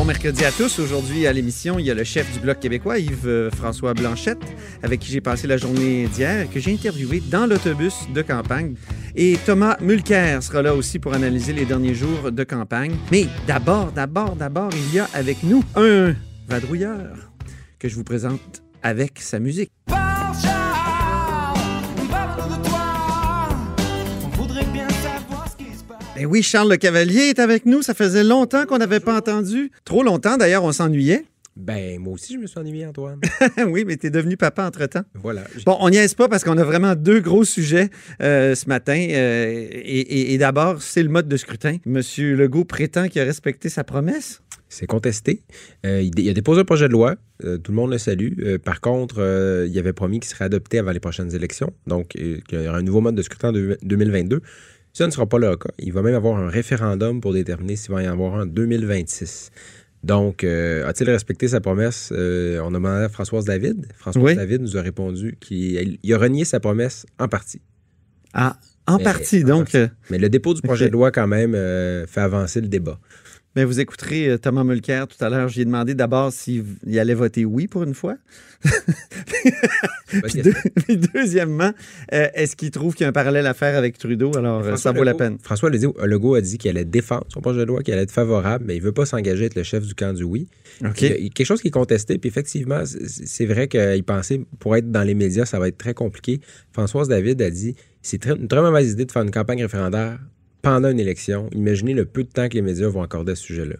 Bon mercredi à tous. Aujourd'hui à l'émission, il y a le chef du Bloc québécois, Yves-François Blanchette, avec qui j'ai passé la journée d'hier, que j'ai interviewé dans l'autobus de campagne. Et Thomas Mulcair sera là aussi pour analyser les derniers jours de campagne. Mais d'abord, d'abord, d'abord, il y a avec nous un vadrouilleur que je vous présente avec sa musique. Et oui, Charles Le Cavalier est avec nous. Ça faisait longtemps qu'on n'avait pas entendu. Trop longtemps, d'ailleurs, on s'ennuyait. Ben, moi aussi, je me suis ennuyé, Antoine. oui, mais t'es devenu papa entre-temps. Voilà. Bon, on n'y est pas parce qu'on a vraiment deux gros sujets euh, ce matin. euh, et et- et d'abord, c'est le mode de scrutin. Monsieur Legault prétend qu'il a respecté sa promesse. C'est contesté. Euh, il, il a déposé un projet de loi. Euh, tout le monde le salue. Euh, par contre, il avait promis qu'il serait adopté avant les prochaines élections. Donc, qu'il y aura un nouveau mode de scrutin en deux- 2022. Ça ne sera pas le cas. Il va même avoir un référendum pour déterminer s'il va y en avoir un en 2026. Donc, euh, a-t-il respecté sa promesse? Euh, on a demandé à Françoise David. Françoise Oui. David nous a répondu qu'il il a renié sa promesse en partie. Ah, en Mais- partie. en Donc, partie. euh, Mais le dépôt du projet de loi, quand même, euh, fait avancer le débat. Ben, vous écouterez euh, Thomas Mulcair tout à l'heure. J'ai demandé d'abord s'il allait voter oui pour une fois. Puis, question. deux- puis deuxièmement, euh, est-ce qu'il trouve qu'il y a un parallèle à faire avec Trudeau? Alors, euh, ça vaut la peine. François Legault Legault a dit qu'il allait défendre son projet de loi, qu'il allait être favorable, mais il ne veut pas s'engager à être le chef du camp du oui. Il y a- quelque chose qui est contesté, puis effectivement, c'est vrai qu'il pensait, pour être dans les médias, ça va être très compliqué. Françoise David a dit c'est très- une très mauvaise idée de faire une campagne référendaire pendant une élection. Imaginez le peu de temps que les médias vont accorder à ce sujet-là.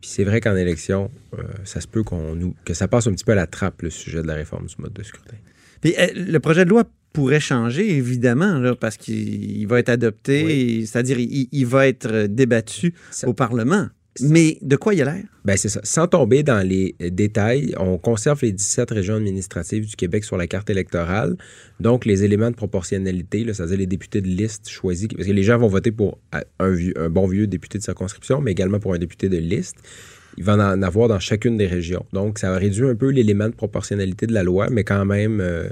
Puis c'est vrai qu'en élection, euh, ça se peut qu'on nous, que ça passe un petit peu à la trappe, le sujet de la réforme du mode de scrutin. Puis, euh, le projet de loi pourrait changer, évidemment, là, parce qu'il il va être adopté, Oui. c'est-à-dire il, il va être débattu Ça- au Parlement. Mais de quoi il a l'air? Ben c'est ça. Sans tomber dans les euh, détails, on conserve les 17 régions administratives du Québec sur la carte électorale. Donc, les éléments de proportionnalité, c'est-à-dire les députés de liste choisis, parce que les gens vont voter pour euh, un, vieux- un bon vieux député de circonscription, mais également pour un député de liste. Il va en avoir dans chacune des régions. Donc, ça réduit un peu l'élément de proportionnalité de la loi, mais quand même, euh,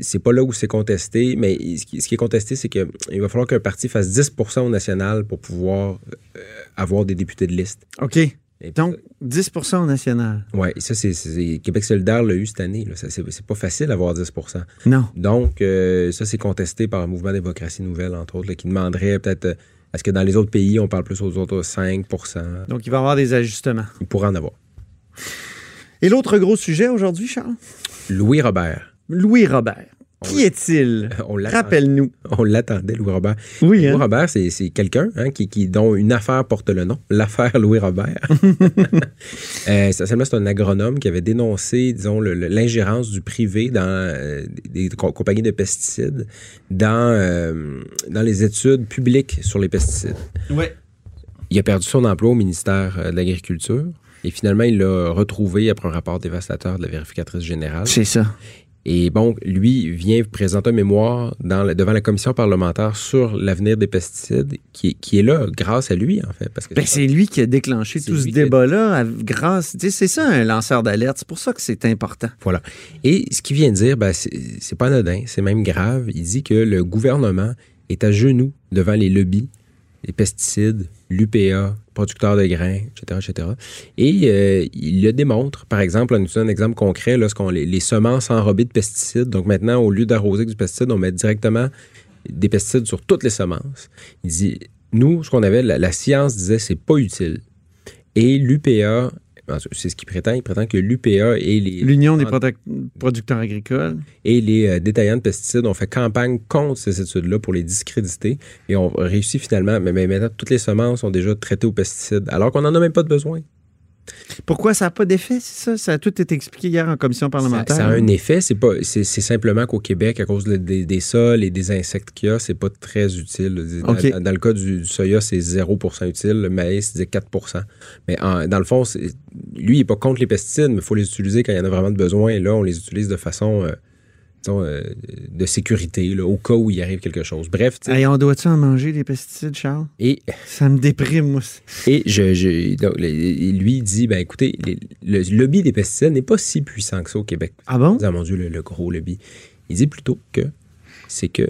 c'est pas là où c'est contesté. Mais ce qui, ce qui est contesté, c'est qu'il va falloir qu'un parti fasse 10% au national pour pouvoir euh, avoir des députés de liste. OK. Et Donc, 10% au national. oui, ça, c'est, Québec solidaire l'a eu cette année. C'est, pas facile d'avoir 10% Non. Donc, euh, ça, c'est contesté par le mouvement démocratie nouvelle, entre autres, là, qui demanderait peut-être. euh, est-ce que dans les autres pays, on parle plus aux autres 5% Donc, il va y avoir des ajustements. Il pourrait en avoir. Et l'autre gros sujet aujourd'hui, Charles? Louis Robert. Louis Robert. Qui est-il? On l'attendait, Rappelle-nous. on l'attendait, Louis Robert. Oui, Louis hein? Robert, c'est, c'est quelqu'un hein, qui, qui- dont une affaire porte le nom, l'affaire Louis Robert. euh, essentiellement, c'est un agronome qui avait dénoncé, disons, l'ingérence du privé dans euh, des co- compagnies de pesticides dans, euh, dans les études publiques sur les pesticides. Oui. Il a perdu son emploi au ministère de l'Agriculture et finalement, il l'a retrouvé après un rapport dévastateur de la vérificatrice générale. C'est ça. Et bon, lui vient présenter un mémoire dans le- devant la commission parlementaire sur l'avenir des pesticides, qui, qui est là grâce à lui, en fait. Parce que Ben, c'est lui qui a déclenché tout ce a- débat-là grâce. C'est ça, un lanceur d'alerte. C'est pour ça que c'est important. Voilà. Et ce qu'il vient de dire, ben, c'est c'est pas anodin, c'est même grave. Il dit que le gouvernement est à genoux devant les lobbies, les pesticides, l'UPA, producteurs de grains, etc., etc. Et euh, il le démontre. Par exemple, on nous donne un exemple concret, lorsqu'on les, les semences enrobées de pesticides. Donc maintenant, au lieu d'arroser du pesticide, on met directement des pesticides sur toutes les semences. Il dit, nous, ce qu'on avait, la, la science disait, c'est pas utile. Et l'UPA, c'est ce qu'il prétend, il prétend que l'UPA et les L'Union des produc- producteurs agricoles. et les euh, détaillants de pesticides ont fait campagne contre ces études-là pour les discréditer et on réussit finalement, mais, mais maintenant toutes les semences sont déjà traitées aux pesticides alors qu'on n'en a même pas de besoin. Pourquoi ça n'a pas d'effet, c'est ça? Ça a tout été expliqué hier en commission parlementaire. ça a un effet, c'est pas, c'est, simplement qu'au Québec, à cause de- des, des sols et des insectes qu'il y a, c'est pas très utile. Dans, OK. dans- dans le cas du, du soya, c'est 0% utile, le maïs, c'est 4% Mais en- dans le fond, lui, il n'est pas contre les pesticides, mais il faut les utiliser quand il y en a vraiment besoin. Et là, on les utilise de façon euh, euh, de sécurité, là, au cas où il arrive quelque chose. Bref, Hey, on doit-tu en manger des pesticides, Charles? et, Ça me déprime, moi. et je, je- donc, le- lui dit, ben écoutez, les- le lobby des pesticides n'est pas si puissant que ça au Québec. Ah bon? Ah mon Dieu, le, le gros lobby. Il dit plutôt que c'est que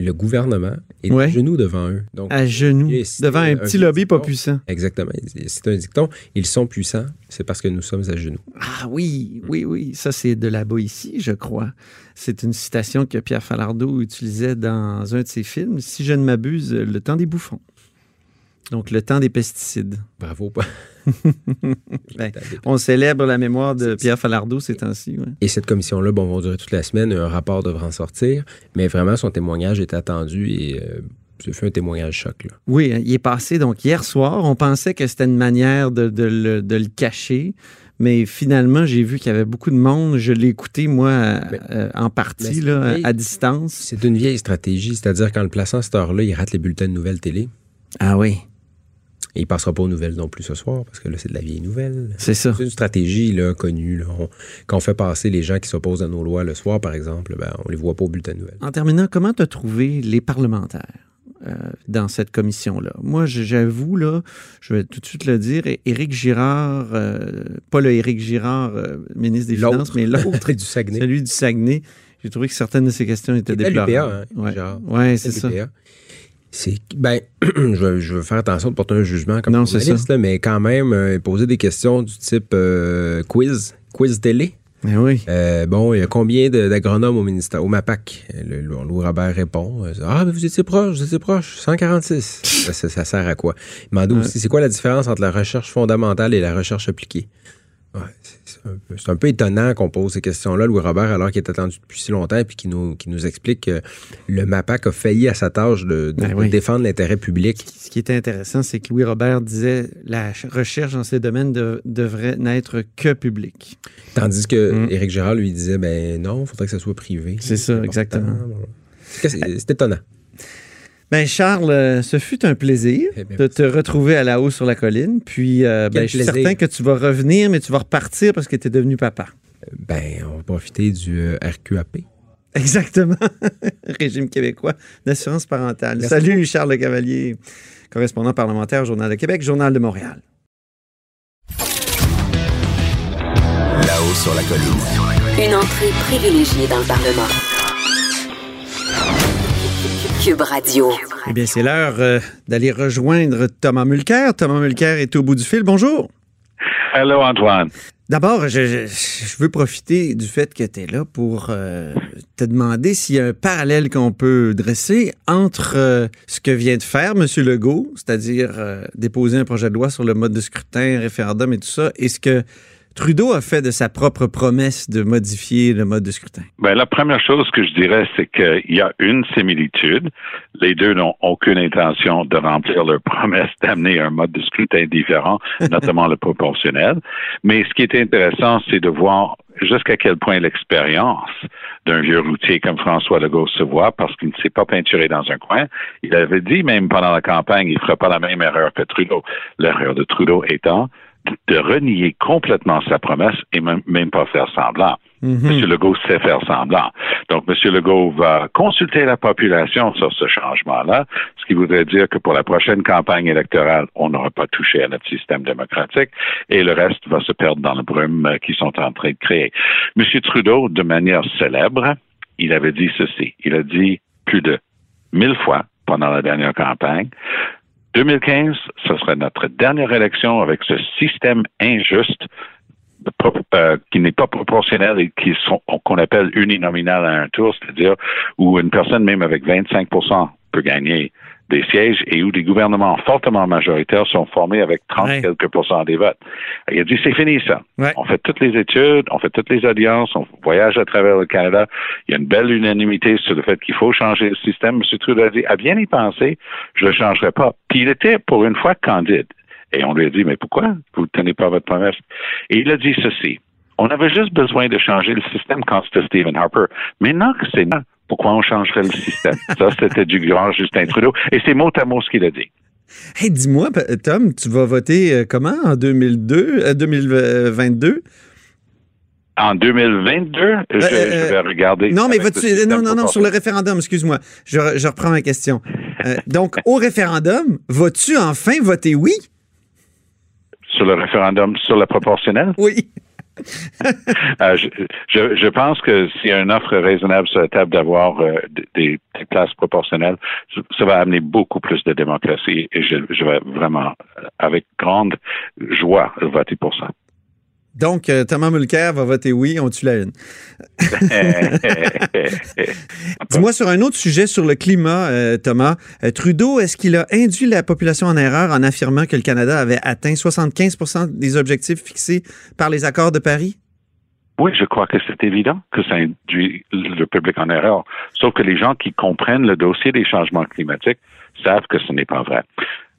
le gouvernement est Ouais. à genoux devant eux. Donc, À genoux. Devant un petit lobby pas puissant. Exactement. C'est un dicton. Ils sont puissants, c'est parce que nous sommes à genoux. Ah oui, oui, oui. Ça, c'est de là-bas ici, je crois. C'est une citation que Pierre Falardeau utilisait dans un de ses films, si je ne m'abuse, Le temps des bouffons. Donc, le temps des pesticides. Bravo. Ben, On célèbre la mémoire de Pierre Falardeau ces temps-ci. ouais. Et cette commission-là, bon, va durer toute la semaine. Un rapport devra en sortir. Mais vraiment, son témoignage est attendu et euh, ce fut un témoignage choc. Là. Oui, hein, il est passé donc hier soir. On pensait que c'était une manière de, de le, de le cacher. Mais finalement, j'ai vu qu'il y avait beaucoup de monde. Je l'ai écouté, moi, Mais- euh, en partie, là, à distance. C'est une vieille stratégie, c'est-à-dire qu'en le plaçant à cette heure-là, il rate les bulletins de nouvelles télé. Ah oui, Et il passera pas aux nouvelles non plus ce soir, parce que là, c'est de la vieille nouvelle. c'est ça. C'est une stratégie là, connue. Là. On- quand on fait passer les gens qui s'opposent à nos lois le soir, par exemple, ben, on les voit pas au bulletin de nouvelles. En terminant, comment tu as trouvé les parlementaires euh, dans cette commission-là? Moi, j'avoue, là, je vais tout de suite le dire, Éric Girard, euh, pas le Éric Girard, euh, ministre des. Finances, mais l'autre, du Saguenay. celui du Saguenay, j'ai trouvé que certaines de ces questions étaient déplorables. hein, ouais. Ouais, c'est ça. C'est ben, je, je vais faire attention de porter un jugement comme Non, journaliste, là, mais quand même euh, poser des questions du type euh, quiz, quiz télé. Mais oui. Euh, bon, il y a combien d'agronomes au ministère, au MAPAC? Le, le- Louis Robert répond. Ah, mais vous étiez proche, vous étiez proche, 146. ça, ça- sert à quoi? Il demandait Ouais. aussi, c'est quoi la différence entre la recherche fondamentale et la recherche appliquée? Ouais, c'est- un, peu- c'est un peu étonnant qu'on pose ces questions-là, Louis Robert, alors qu'il est attendu depuis si longtemps et qui nous, qui nous explique que le MAPAC a failli à sa tâche de, de- Ben de oui. défendre l'intérêt public. Ce qui était intéressant, c'est que Louis Robert disait la ch- recherche dans ces domaines de- devrait n'être que publique. Tandis que Mm. Éric Gérard lui disait, ben non, il faudrait que ça soit privé. C'est ça, important. exactement. C'est étonnant. Ben Charles, euh, ce fut un plaisir Eh bien, de te retrouver à la haut sur la colline. Puis, euh, ben, je suis plaisir. certain que tu vas revenir, mais tu vas repartir parce que tu es devenu papa. Ben, on va profiter du euh, RQAP. Exactement. Régime québécois d'assurance parentale. Merci Salut Charles Le Cavalier, correspondant parlementaire au Journal de Québec, Journal de Montréal. Là-haut sur la colline. Une entrée privilégiée dans le Parlement. Cube Radio. Eh bien, c'est l'heure euh, d'aller rejoindre Thomas Mulcair. Thomas Mulcair est au bout du fil. Bonjour. Hello, Antoine. D'abord, je, je- je veux profiter du fait que tu es là pour euh, te demander s'il y a un parallèle qu'on peut dresser entre euh, ce que vient de faire M. Legault, c'est-à-dire euh, déposer un projet de loi sur le mode de scrutin, référendum et tout ça, et ce que Trudeau a fait de sa propre promesse de modifier le mode de scrutin. Ben, la première chose que je dirais, c'est qu'il y a une similitude. Les deux n'ont aucune intention de remplir leur promesse d'amener un mode de scrutin différent, notamment le proportionnel. Mais ce qui est intéressant, c'est de voir jusqu'à quel point l'expérience d'un vieux routier comme François Legault se voit parce qu'il ne s'est pas peinturé dans un coin. Il avait dit même pendant la campagne, il ne ferait pas la même erreur que Trudeau. L'erreur de Trudeau étant de renier complètement sa promesse et même, même pas faire semblant. Mhm. M. Legault sait faire semblant. Donc, M. Legault va consulter la population sur ce changement-là, ce qui voudrait dire que pour la prochaine campagne électorale, on n'aura pas touché à notre système démocratique et le reste va se perdre dans le brume euh, qu'ils sont en train de créer. M. Trudeau, de manière célèbre, il avait dit ceci. Il a dit plus de mille fois pendant la dernière campagne 2015, ce serait notre dernière élection avec ce système injuste euh, qui n'est pas proportionnel et qui sont qu'on appelle uninominal à un tour, c'est-à-dire où une personne même avec 25% peut gagner des sièges et où des gouvernements fortement majoritaires sont formés avec 30 Ouais. quelques pourcents des votes. Il a dit c'est fini ça. Ouais. On fait toutes les études, on fait toutes les audiences, on voyage à travers le Canada. Il y a une belle unanimité sur le fait qu'il faut changer le système. M. Trudeau a dit, à bien y penser, je ne le changerai pas. Puis il était pour une fois candide. Et on lui a dit, mais pourquoi vous ne tenez pas votre promesse? Et il a dit ceci. On avait juste besoin de changer le système quand c'était Stephen Harper. Maintenant que c'est pourquoi on changerait le système? Ça, c'était du grand Justin Trudeau. Et c'est mot à mot ce qu'il a dit. Hey, dis-moi, Tom, tu vas voter euh, comment? En 2002, euh, 2022? En 2022, je, je, vais regarder. Non, mais vas-tu. Non, non, non, sur le référendum, excuse-moi. Je, je, reprends ma question. donc, au référendum, vas-tu enfin voter oui? Sur le référendum sur la proportionnelle? Oui. Euh, je, je, pense que s'il y a une offre raisonnable sur la table d'avoir euh, des, des, places proportionnelles, ça va amener beaucoup plus de démocratie et je, je vais vraiment, avec grande joie, voter pour ça. Donc, euh, Thomas Mulcair va voter oui, on tue la une. Dis-moi sur un autre sujet, sur le climat, euh, Thomas. Euh, Trudeau, est-ce qu'il a induit la population en erreur en affirmant que le Canada avait atteint 75% des objectifs fixés par les accords de Paris? Oui, je crois que c'est évident que ça induit le public en erreur. Sauf que les gens qui comprennent le dossier des changements climatiques savent que ce n'est pas vrai.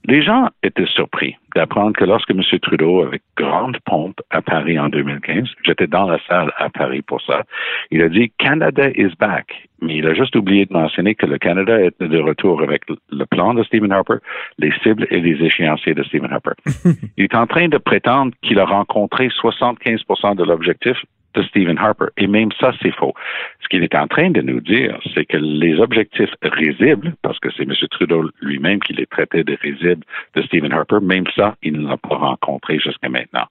Les gens étaient surpris d'apprendre que lorsque M. Trudeau, avec grande pompe à Paris en 2015, j'étais dans la salle à Paris pour ça, il a dit Canada is back. Mais il a juste oublié de mentionner que le Canada est de retour avec le plan de Stephen Harper, les cibles et les échéanciers de Stephen Harper. il est en train de prétendre qu'il a rencontré 75 de l'objectif de Stephen Harper. Et même ça, c'est faux. Ce qu'il est en train de nous dire, c'est que les objectifs risibles, parce que c'est M. Trudeau lui-même qui les traitait de risibles de Stephen Harper, même ça, il ne l'a pas rencontré jusqu'à maintenant.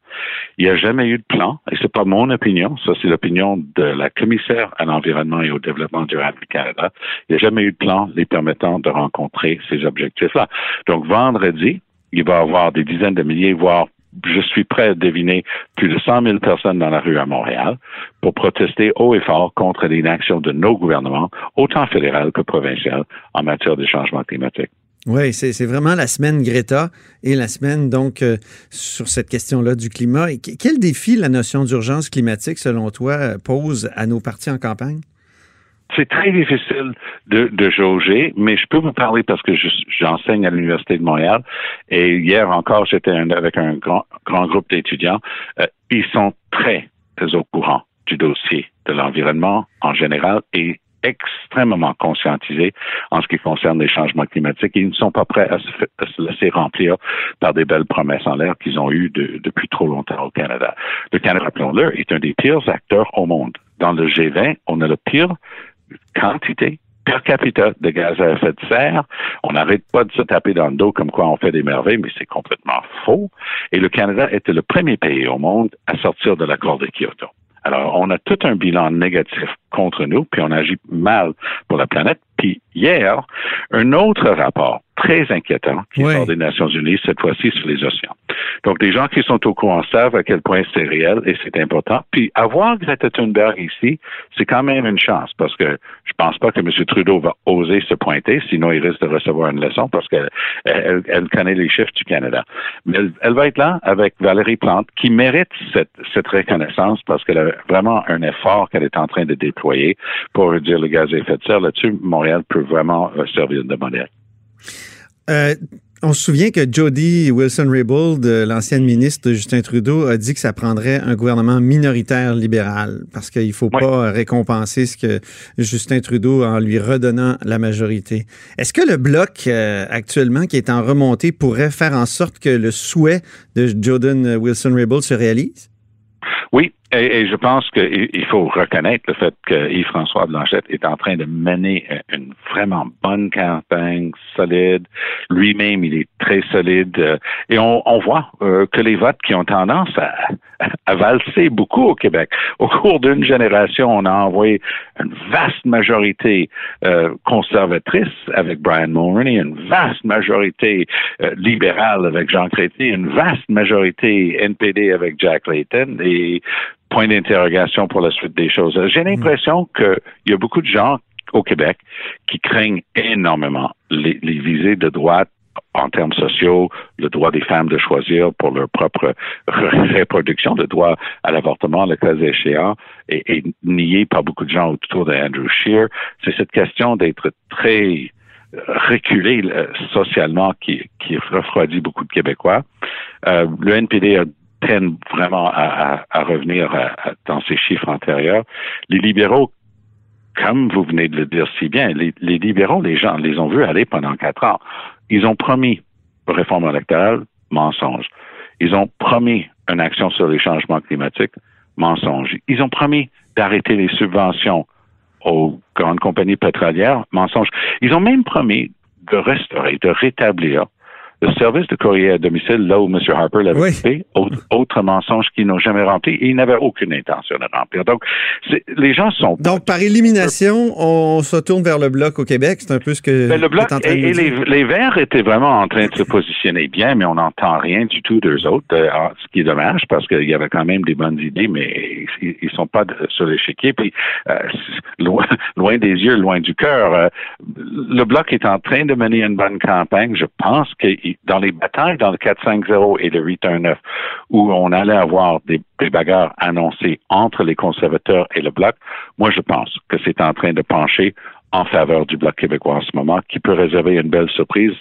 Il n'y a jamais eu de plan, et c'est pas mon opinion, ça c'est l'opinion de la commissaire à l'environnement et au développement durable du Canada. Il n'y a jamais eu de plan les permettant de rencontrer ces objectifs-là. Donc vendredi, il va y avoir des dizaines de milliers, voire je suis prêt à deviner plus de 100 000 personnes dans la rue à Montréal pour protester haut et fort contre l'inaction de nos gouvernements, autant fédéral que provincial, en matière de changement climatique. Oui, c'est vraiment la semaine Greta et la semaine donc euh, sur cette question-là du climat. Quel défi la notion d'urgence climatique, selon toi, pose à nos partis en campagne? C'est très difficile de, de, jauger, mais je peux vous parler parce que j'enseigne à l'Université de Montréal et hier encore, j'étais avec un grand, grand groupe d'étudiants. Euh, ils sont très, très au courant du dossier de l'environnement en général et extrêmement conscientisés en ce qui concerne les changements climatiques. Ils ne sont pas prêts à se, se laisser remplir par des belles promesses en l'air qu'ils ont eues de, depuis trop longtemps au Canada. Le Canada, rappelons-le, est un des pires acteurs au monde. Dans le G20, on a le pire quantité per capita de gaz à effet de serre. On n'arrête pas de se taper dans le dos comme quoi on fait des merveilles, mais c'est complètement faux. Et le Canada était le premier pays au monde à sortir de l'accord de Kyoto. Alors, on a tout un bilan négatif contre nous, puis on agit mal pour la planète. Puis hier, un autre rapport très inquiétant qui sort des Nations Unies, cette fois-ci sur les océans. Donc, les gens qui sont au courant savent à quel point c'est réel et c'est important. Puis, avoir Greta Thunberg ici, c'est quand même une chance parce que je pense pas que M. Trudeau va oser se pointer, sinon il risque de recevoir une leçon parce qu'elle elle, connaît les chiffres du Canada. Mais elle, va être là avec Valérie Plante qui mérite cette, cette reconnaissance parce qu'elle a vraiment un effort qu'elle est en train de déployer pour réduire le gaz à effet de serre. Là-dessus, Montréal peut vraiment servir de modèle. Euh, on se souvient que Jody Wilson-Raybould, l'ancienne ministre de Justin Trudeau, a dit que ça prendrait un gouvernement minoritaire libéral parce qu'il ne faut pas récompenser ce que Justin Trudeau en lui redonnant la majorité. Est-ce que le bloc euh, actuellement qui est en remontée pourrait faire en sorte que le souhait de Jordan Wilson-Raybould se réalise? Oui, et, je pense qu'il faut reconnaître le fait que Yves-François Blanchette est en train de mener une vraiment bonne campagne solide. Lui-même, il est très solide. Euh, et on, voit euh, que les votes qui ont tendance à, à valser beaucoup au Québec. Au cours d'une génération, on a envoyé une vaste majorité euh, conservatrice avec Brian Mulroney, une vaste majorité libérale avec Jean Chrétien, une vaste majorité NPD avec Jack Layton et point d'interrogation pour la suite des choses. J'ai hmm. l'impression qu'il y a beaucoup de gens au Québec qui craignent énormément les, visées de droite en termes sociaux, le droit des femmes de choisir pour leur propre reproduction, le droit à l'avortement, le cas échéant, et, nié par beaucoup de gens autour de Andrew Scheer. C'est cette question d'être très reculé socialement qui, qui refroidit beaucoup de Québécois. Euh, le NPD a peine vraiment à, revenir dans ces chiffres antérieurs. Les libéraux, comme vous venez de le dire si bien, les, libéraux, les gens les ont vus aller pendant quatre ans. Ils ont promis réforme électorale, mensonge. Ils ont promis une action sur les changements climatiques, mensonge. Ils ont promis d'arrêter les subventions aux grandes compagnies pétrolières, mensonge. Ils ont même promis de restaurer, de rétablir le service de courrier à domicile, là où M. Harper l'avait fait, autre, mensonge qu'ils n'ont jamais rempli, et ils n'avaient aucune intention de remplir. Donc, les gens sont... Donc, par élimination, on se tourne vers le Bloc au Québec, c'est un peu ce que... Ben, le Bloc et, les, Verts étaient vraiment en train de se positionner bien, mais on n'entend rien du tout d'eux autres, euh, ce qui est dommage, parce qu'il y avait quand même des bonnes idées, mais ils, ne sont pas sur l'échiquier, puis euh, loin, loin, des yeux, loin du cœur. Euh, le Bloc est en train de mener une bonne campagne, je pense qu'il dans les batailles, dans le 4-5-0 et le 8-1-9, où on allait avoir des, bagarres annoncées entre les conservateurs et le Bloc, moi, je pense que c'est en train de pencher en faveur du Bloc québécois en ce moment, qui peut réserver une belle surprise.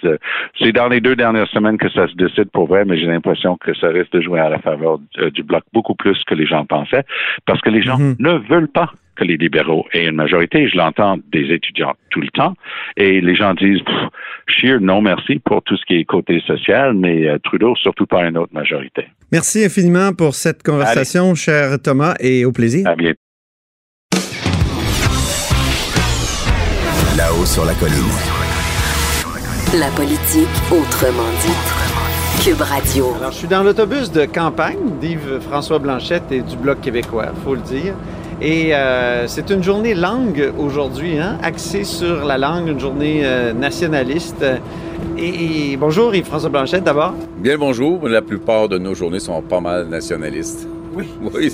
C'est dans les deux dernières semaines que ça se décide pour vrai, mais j'ai l'impression que ça risque de jouer à la faveur du Bloc beaucoup plus que les gens pensaient, parce que les gens mm-hmm. ne veulent pas que les libéraux aient une majorité. Je l'entends des étudiants tout le temps. Et les gens disent, Scheer, non merci pour tout ce qui est côté social, mais euh, Trudeau, surtout pas une autre majorité. Merci infiniment pour cette conversation, cher Thomas, et au plaisir. À bientôt. Là-haut sur la colline. La politique autrement dit. Cube Radio. Alors, je suis dans l'autobus de campagne d'Yves François Blanchette et du Bloc québécois, faut le dire. Et euh, c'est une journée langue aujourd'hui, hein, axée sur la langue, une journée euh, nationaliste. Et, bonjour Yves-François Blanchette d'abord. Bien bonjour. La plupart de nos journées sont pas mal nationalistes. Oui. Oui,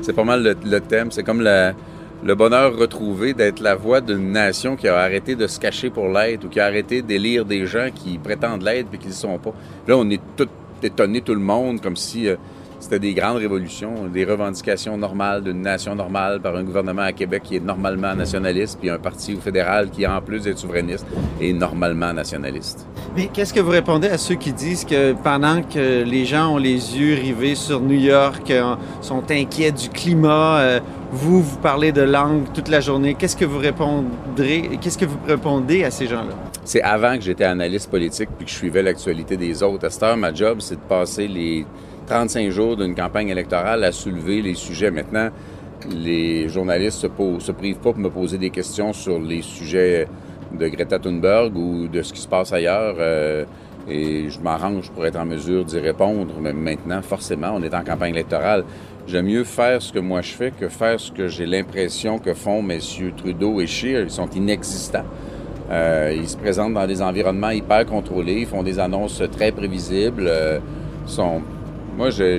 c'est pas mal le, thème. C'est comme le bonheur retrouvé d'être la voix d'une nation qui a arrêté de se cacher pour l'aide ou qui a arrêté d'élire des gens qui prétendent l'aide et qui ne le sont pas. Là, on est tout étonné, tout le monde, comme si... Euh, c'était des grandes révolutions, des revendications normales d'une nation normale par un gouvernement à Québec qui est normalement nationaliste, puis un parti fédéral qui, en plus d'être souverainiste, est normalement nationaliste. Mais qu'est-ce que vous répondez à ceux qui disent que pendant que les gens ont les yeux rivés sur New York, euh, sont inquiets du climat, euh, vous, vous parlez de langue toute la journée, qu'est-ce que vous répondrez, qu'est-ce que vous répondez à ces gens-là? C'est avant que j'étais analyste politique puis que je suivais l'actualité des autres. À cette heure, ma job, c'est de passer les 35 jours d'une campagne électorale à soulever les sujets. Maintenant, les journalistes se, se privent pas pour me poser des questions sur les sujets de Greta Thunberg ou de ce qui se passe ailleurs. Euh, et je m'arrange pour être en mesure d'y répondre. Mais maintenant, forcément, on est en campagne électorale. J'aime mieux faire ce que moi je fais que faire ce que j'ai l'impression que font messieurs Trudeau et Scheer. Ils sont inexistants. Euh, ils se présentent dans des environnements hyper contrôlés, ils font des annonces très prévisibles, euh, sont moi, j'ai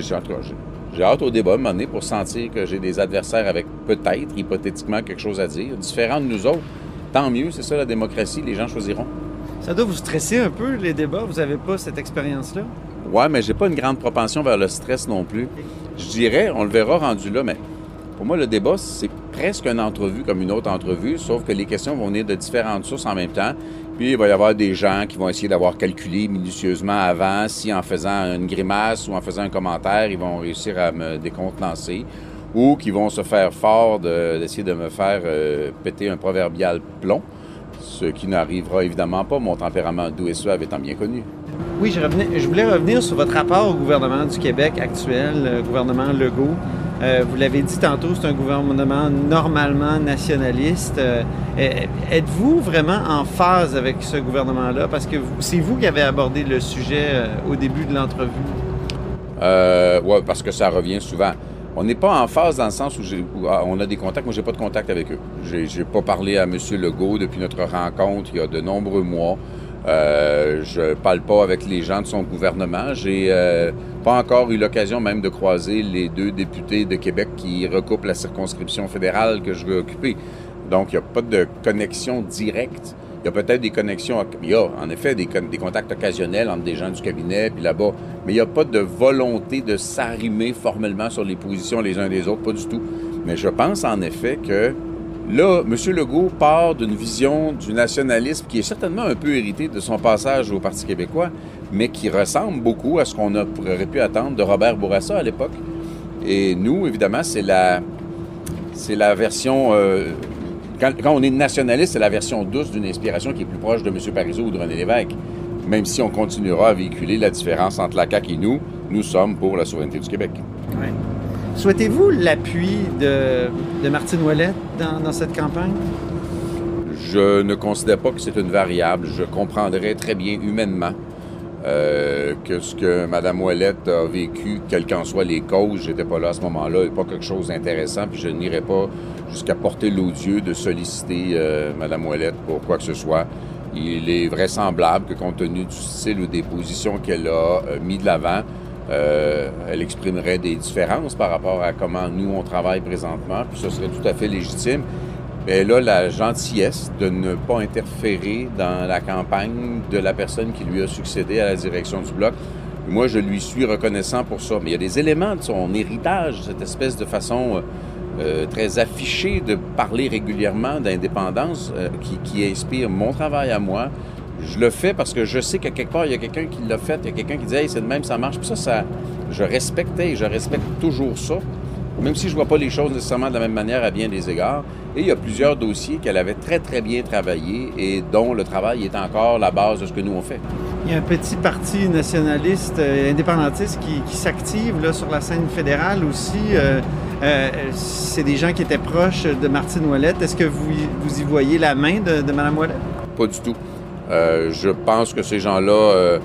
hâte au débat, à un moment donné, pour sentir que j'ai des adversaires avec peut-être, hypothétiquement, quelque chose à dire, différents de nous autres. Tant mieux, c'est ça la démocratie, les gens choisiront. Ça doit vous stresser un peu, les débats? Vous n'avez pas cette expérience-là? Ouais, mais j'ai pas une grande propension vers le stress non plus. Je dirais, on le verra rendu là, mais pour moi, le débat, c'est presque une entrevue comme une autre entrevue, sauf que les questions vont venir de différentes sources en même temps. Puis il va y avoir des gens qui vont essayer d'avoir calculé minutieusement avant si en faisant une grimace ou en faisant un commentaire, ils vont réussir à me décontenancer ou qui vont se faire fort d'essayer de, me faire euh, péter un proverbial plomb, ce qui n'arrivera évidemment pas, mon tempérament doux et suave étant bien connu. Oui, je, je voulais revenir sur votre rapport au gouvernement du Québec actuel, le gouvernement Legault. Euh, vous l'avez dit tantôt, c'est un gouvernement normalement nationaliste. Euh, êtes-vous vraiment en phase avec ce gouvernement-là? Parce que c'est vous qui avez abordé le sujet euh, au début de l'entrevue. oui, parce que ça revient souvent. On n'est pas en phase dans le sens où, ah, on a des contacts. Moi, j'ai pas de contact avec eux. J'ai, pas parlé à M. Legault depuis notre rencontre il y a de nombreux mois. Euh, je parle pas avec les gens de son gouvernement. J'ai euh, pas encore eu l'occasion même de croiser les deux députés de Québec qui recoupent la circonscription fédérale que je veux occuper. Donc, il n'y a pas de connexion directe. Il y a peut-être des connexions, il y a en effet des, contacts occasionnels entre des gens du cabinet puis là-bas, mais il n'y a pas de volonté de s'arrimer formellement sur les positions les uns des autres, pas du tout. Mais je pense en effet que Là, M. Legault part d'une vision du nationalisme qui est certainement un peu hérité de son passage au Parti québécois, mais qui ressemble beaucoup à ce qu'on aurait pu attendre de Robert Bourassa à l'époque. Et nous, évidemment, c'est la, c'est la version... Euh, quand, on est nationaliste, c'est la version douce d'une inspiration qui est plus proche de M. Parizeau ou de René Lévesque. Même si on continuera à véhiculer la différence entre la CAQ et nous, nous sommes pour la souveraineté du Québec. Souhaitez-vous l'appui de, de Martine Ouellette dans, dans cette campagne? Je ne considère pas que c'est une variable. Je comprendrais très bien humainement euh, que ce que Mme Ouellette a vécu, quelles qu'en soient les causes, j'étais pas là à ce moment-là, n'est pas quelque chose d'intéressant, puis je n'irai pas jusqu'à porter l'odieux de solliciter euh, Mme Ouellette pour quoi que ce soit. Il est vraisemblable que compte tenu du style ou des positions qu'elle a euh, mis de l'avant, elle exprimerait des différences par rapport à comment nous on travaille présentement, puis ce serait tout à fait légitime. Elle a la gentillesse de ne pas interférer dans la campagne de la personne qui lui a succédé à la direction du bloc. Moi, je lui suis reconnaissant pour ça. Mais il y a des éléments de son héritage, cette espèce de façon euh, très affichée de parler régulièrement d'indépendance euh, qui, inspire mon travail à moi. Je le fais parce que je sais qu'à quelque part, il y a quelqu'un qui l'a fait, il y a quelqu'un qui dit Hey, c'est de même, ça marche. Ça, ça, je respectais et je respecte toujours ça même si je ne vois pas les choses nécessairement de la même manière à bien des égards. Et il y a plusieurs dossiers qu'elle avait très, très bien travaillés et dont le travail est encore la base de ce que nous on fait. Il y a un petit parti nationaliste euh, indépendantiste qui, qui s'active sur la scène fédérale aussi. Euh, euh, c'est des gens qui étaient proches de Martine Ouellette. Est-ce que vous, vous y voyez la main de, de Mme Ouellette? Pas du tout. Je pense que ces gens-là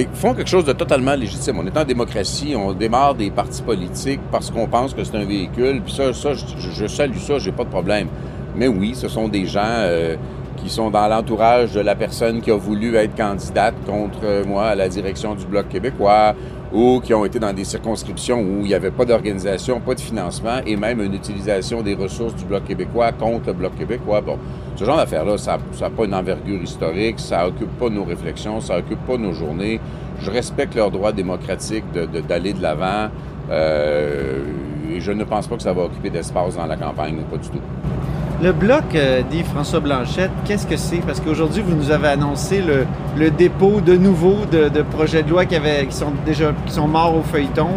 et font quelque chose de totalement légitime. On est en démocratie, on démarre des partis politiques parce qu'on pense que c'est un véhicule, puis ça, ça je, je salue ça, j'ai pas de problème. Mais oui, ce sont des gens euh, qui sont dans l'entourage de la personne qui a voulu être candidate contre moi à la direction du Bloc québécois ou qui ont été dans des circonscriptions où il n'y avait pas d'organisation, pas de financement et même une utilisation des ressources du Bloc québécois contre le Bloc québécois. Bon, ce genre d'affaires-là, ça n'a pas une envergure historique, ça occupe pas nos réflexions, ça occupe pas nos journées. Je respecte leur droit démocratique d'aller de, de l'avant euh, et je ne pense pas que ça va occuper d'espace dans la campagne, pas du tout. Le bloc, euh, dit François Blanchette, qu'est-ce que c'est? Parce qu'aujourd'hui, vous nous avez annoncé le, dépôt de nouveau de, projets de loi qui, avaient, qui sont déjà qui sont morts au feuilleton.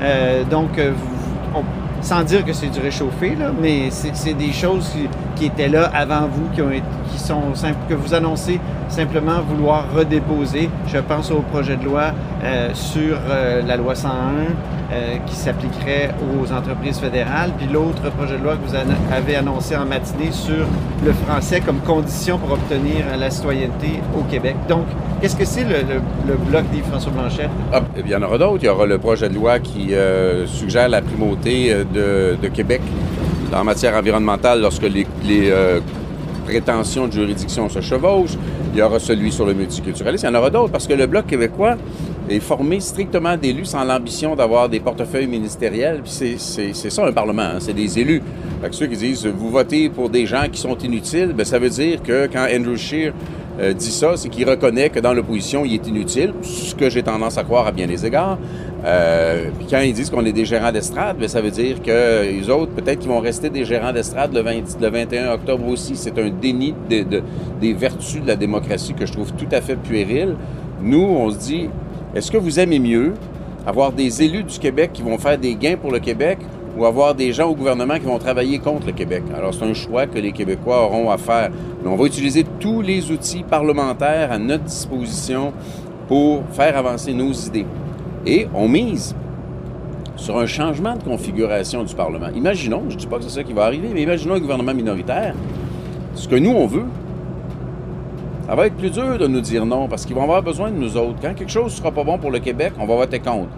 Euh, donc, vous, on, sans dire que c'est du réchauffé, mais c'est des choses qui, étaient là avant vous, qui sont que vous annoncez simplement vouloir redéposer. Je pense au projet de loi euh, sur euh, la loi 101 euh, qui s'appliquerait aux entreprises fédérales, puis l'autre projet de loi que vous avez annoncé en matinée sur le français comme condition pour obtenir la citoyenneté au Québec. Donc, qu'est-ce que c'est le, bloc des François Blanchet? Ah, il y en aura d'autres. Il y aura le projet de loi qui euh, suggère la primauté de, de, Québec en matière environnementale lorsque les, euh, prétentions de juridiction se chevauchent. Il y aura celui sur le multiculturalisme. Il y en aura d'autres parce que le Bloc québécois est formé strictement d'élus sans l'ambition d'avoir des portefeuilles ministériels. C'est ça un Parlement, hein? c'est des élus. Que ceux qui disent vous votez pour des gens qui sont inutiles, bien, ça veut dire que quand Andrew Scheer euh, dit ça, c'est qu'il reconnaît que dans l'opposition, il est inutile, ce que j'ai tendance à croire à bien des égards. Euh, puis quand ils disent qu'on est des gérants d'estrade, bien, ça veut dire que les autres, peut-être qu'ils vont rester des gérants d'estrade le, 20, le 21 octobre aussi. C'est un déni de, de, des vertus de la démocratie que je trouve tout à fait puéril. Nous, on se dit, est-ce que vous aimez mieux avoir des élus du Québec qui vont faire des gains pour le Québec ou avoir des gens au gouvernement qui vont travailler contre le Québec? Alors, c'est un choix que les Québécois auront à faire. Mais on va utiliser tous les outils parlementaires à notre disposition pour faire avancer nos idées. Et on mise sur un changement de configuration du Parlement. Imaginons, je ne dis pas que c'est ça qui va arriver, mais imaginons un gouvernement minoritaire. Ce que nous, on veut, ça va être plus dur de nous dire non parce qu'ils vont avoir besoin de nous autres. Quand quelque chose ne sera pas bon pour le Québec, on va voter contre.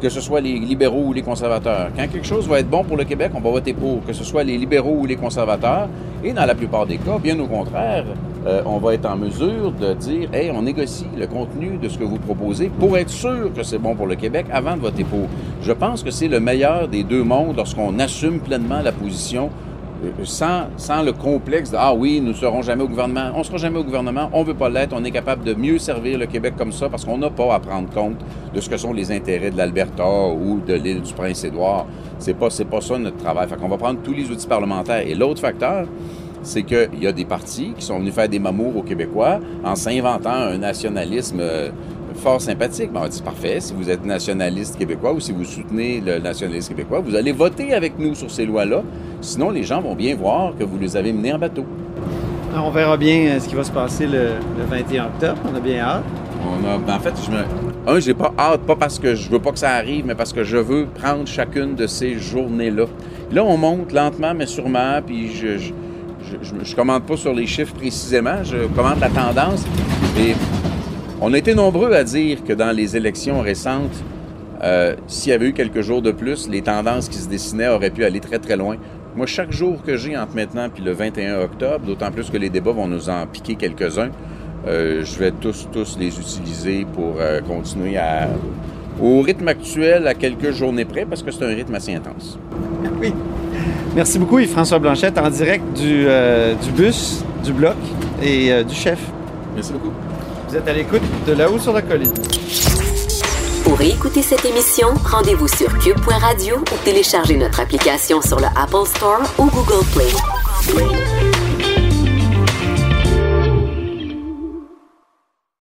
Que ce soit les libéraux ou les conservateurs. Quand quelque chose va être bon pour le Québec, on va voter pour. Que ce soit les libéraux ou les conservateurs. Et dans la plupart des cas, bien au contraire, euh, on va être en mesure de dire Hey, on négocie le contenu de ce que vous proposez pour être sûr que c'est bon pour le Québec avant de voter pour. Je pense que c'est le meilleur des deux mondes lorsqu'on assume pleinement la position sans, sans le complexe de Ah oui, nous ne serons jamais au gouvernement. On ne sera jamais au gouvernement, on ne veut pas l'être, on est capable de mieux servir le Québec comme ça parce qu'on n'a pas à prendre compte de ce que sont les intérêts de l'Alberta ou de l'île du Prince-Édouard. C'est pas, c'est pas ça notre travail. Fait qu'on va prendre tous les outils parlementaires. Et l'autre facteur, c'est qu'il y a des partis qui sont venus faire des mamours aux Québécois en s'inventant un nationalisme fort sympathique. Ben, on dit parfait, si vous êtes nationaliste québécois ou si vous soutenez le nationalisme québécois, vous allez voter avec nous sur ces lois-là. Sinon, les gens vont bien voir que vous les avez menés en bateau. On verra bien ce qui va se passer le, le 21 octobre. On a bien hâte. On a, ben, en fait, je me, un, j'ai pas hâte, pas parce que je veux pas que ça arrive, mais parce que je veux prendre chacune de ces journées-là. Là, on monte lentement, mais sûrement, puis je, je, je, je commande pas sur les chiffres précisément, je commande la tendance. Et on a été nombreux à dire que dans les élections récentes, euh, s'il y avait eu quelques jours de plus, les tendances qui se dessinaient auraient pu aller très très loin. Moi, chaque jour que j'ai entre maintenant et le 21 octobre, d'autant plus que les débats vont nous en piquer quelques-uns, euh, je vais tous, tous les utiliser pour euh, continuer à, au rythme actuel à quelques journées près, parce que c'est un rythme assez intense. Oui. Merci beaucoup, Yves-François Blanchette, en direct du, euh, du bus, du bloc et euh, du chef. Merci beaucoup. Vous êtes à l'écoute de là-haut sur la colline. Pour écouter cette émission, rendez-vous sur cube.radio ou téléchargez notre application sur le Apple Store ou Google Play.